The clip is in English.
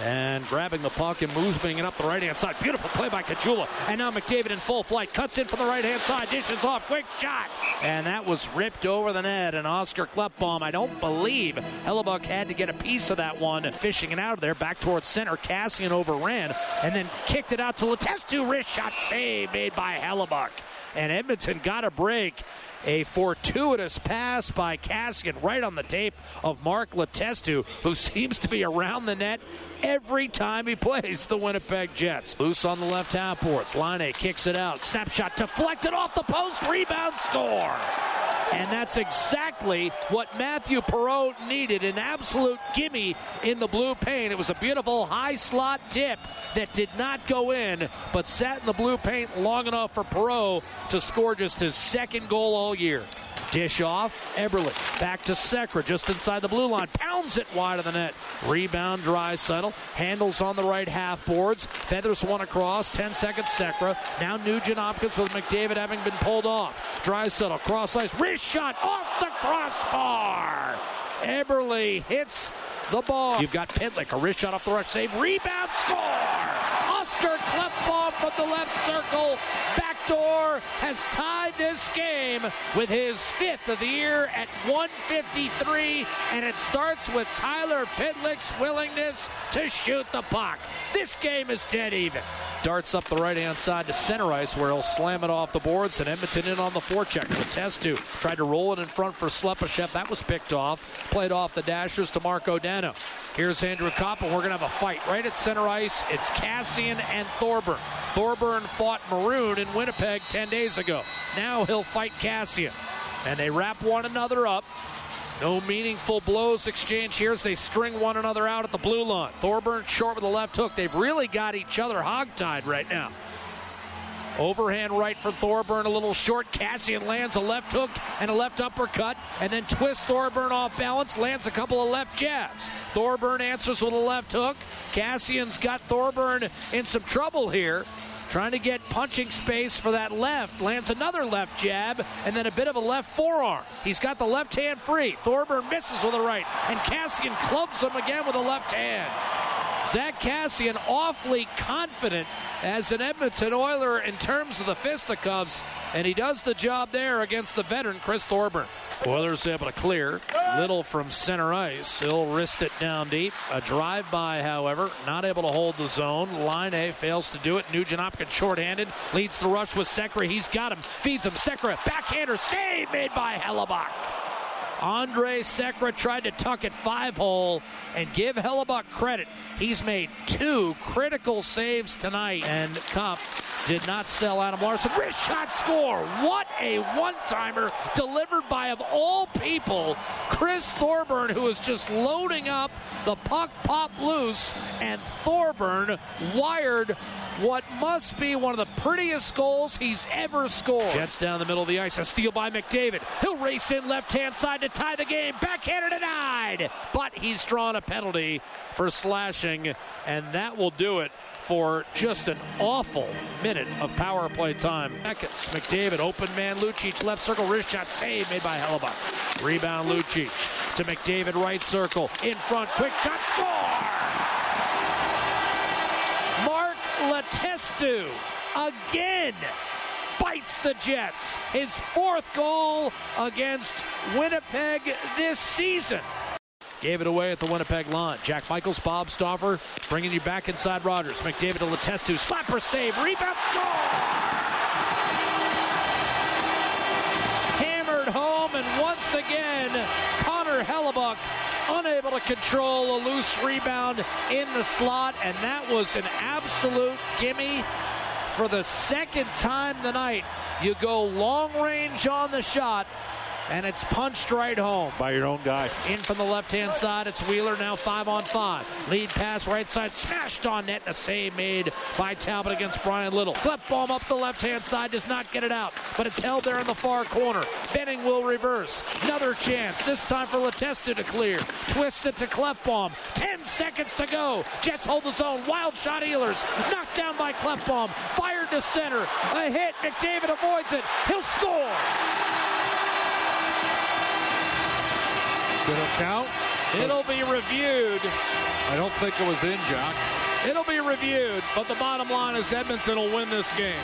and grabbing the puck and moving it up the right hand side. Beautiful play by Caggiula. And now McDavid in full flight. Cuts in from the right hand side. Dishes off. Quick shot. And that was ripped over the net. And Oscar Klefbom, I don't believe Hellebuyck had to get a piece of that one. Fishing it out of there. Back towards center. Kassian overran. And then kicked it out to Letestu. Wrist shot save made by Hellebuyck. And Edmonton got a break. A fortuitous pass by Kassian right on the tape of Mark Letestu, who seems to be around the net every time he plays the Winnipeg Jets. Loose on the left half boards. Line kicks it out. Snapshot deflected off the post. Rebound score. And that's exactly what Matthew Perreault needed an absolute gimme in the blue paint. It was a beautiful high slot tip that did not go in, but sat in the blue paint long enough for Perreault to score just his second goal all year. Dish off. Eberle back to Sekera just inside the blue line. Pounds it wide of the net. Rebound Draisaitl. Handles on the right half boards. Feathers one across. 10 seconds Sekera. Now Nugent Hopkins with McDavid having been pulled off. Draisaitl cross ice. Wrist shot off the crossbar. Eberle hits the ball. You've got Pitlick. A wrist shot off the rush save. Rebound score. Oscar Klefbom from the left circle. Backdoor has tied this game with his fifth of the year at 153, and it starts with Tyler Pitlick's willingness to shoot the puck. This game is dead even. Darts up the right hand side to center ice where he'll slam it off the boards, and Edmonton in on the forecheck. Letestu tried to roll it in front for Slepyshev. That was picked off. Played off the dashers to Marco Dano. Here's Andrew Copp, and we're going to have a fight right at center ice. It's Kassian and Thorburn. Thorburn fought Maroon in Winnipeg 10 days ago. Now he'll fight Kassian. And they wrap one another up. No meaningful blows exchanged here as they string one another out at the blue line. Thorburn short with a left hook. They've really got each other hogtied right now. Overhand right from Thorburn, a little short. Kassian lands a left hook and a left uppercut, and then twists Thorburn off balance, lands a couple of left jabs. Thorburn answers with a left hook. Kassian's got Thorburn in some trouble here. Trying to get punching space for that left. Lands another left jab and then a bit of a left forearm. He's got the left hand free. Thorburn misses with a right. And Kassian clubs him again with a left hand. Zack Kassian awfully confident as an Edmonton Oiler in terms of the fisticuffs, and he does the job there against the veteran Chris Thorburn. Oilers able to clear. Little from center ice. He'll wrist it down deep. A drive by, however, not able to hold the zone. Line A fails to do it. Nugent Hopkins shorthanded. Leads the rush with Sekera. He's got him. Feeds him. Sekera. Backhander. Save made by Hellebuyck. Andre Sekera tried to tuck it five hole and give Hellebuyck credit. He's made two critical saves tonight, and Copp did not sell Adam Larsson. Wrist shot score. What a one timer delivered by, of all people, Chris Thorburn, who is just loading up. The puck popped loose, and Thorburn wired what must be one of the prettiest goals he's ever scored. Jets down the middle of the ice. A steal by McDavid. He'll race in left hand side to tie the game. Backhander denied. But he's drawn a penalty for slashing, and that will do it for just an awful minute of power play time. Seconds. McDavid, open man, Lucic, left circle, wrist shot, save made by Hellebuyck. Rebound, Lucic to McDavid, right circle, in front, quick shot, score! Mark Letestu again bites the Jets. His fourth goal against Winnipeg this season. Gave it away at the Winnipeg line. Jack Michaels, Bob Stauffer bringing you back inside Rogers. McDavid to Letestu. Slapper save. Rebound score! Hammered home, and once again, Connor Hellebuyck unable to control a loose rebound in the slot, and that was an absolute gimme for the second time tonight. You go long range on the shot, and it's punched right home. By your own guy. In from the left hand side, it's Wheeler now five on five. Lead pass right side, smashed on net, and a save made by Talbot against Bryan Little. Klefbom up the left hand side, does not get it out, but it's held there in the far corner. Benning will reverse. Another chance, this time for Letestu to clear. Twists it to Klefbom. Ten seconds to go. Jets hold the zone. Wild shot Ehlers. Knocked down by Klefbom. Fired to center. A hit. McDavid avoids it. He'll score. Good count. It'll be reviewed. I don't think it was in, John. It'll be reviewed, but the bottom line is Edmonton will win this game.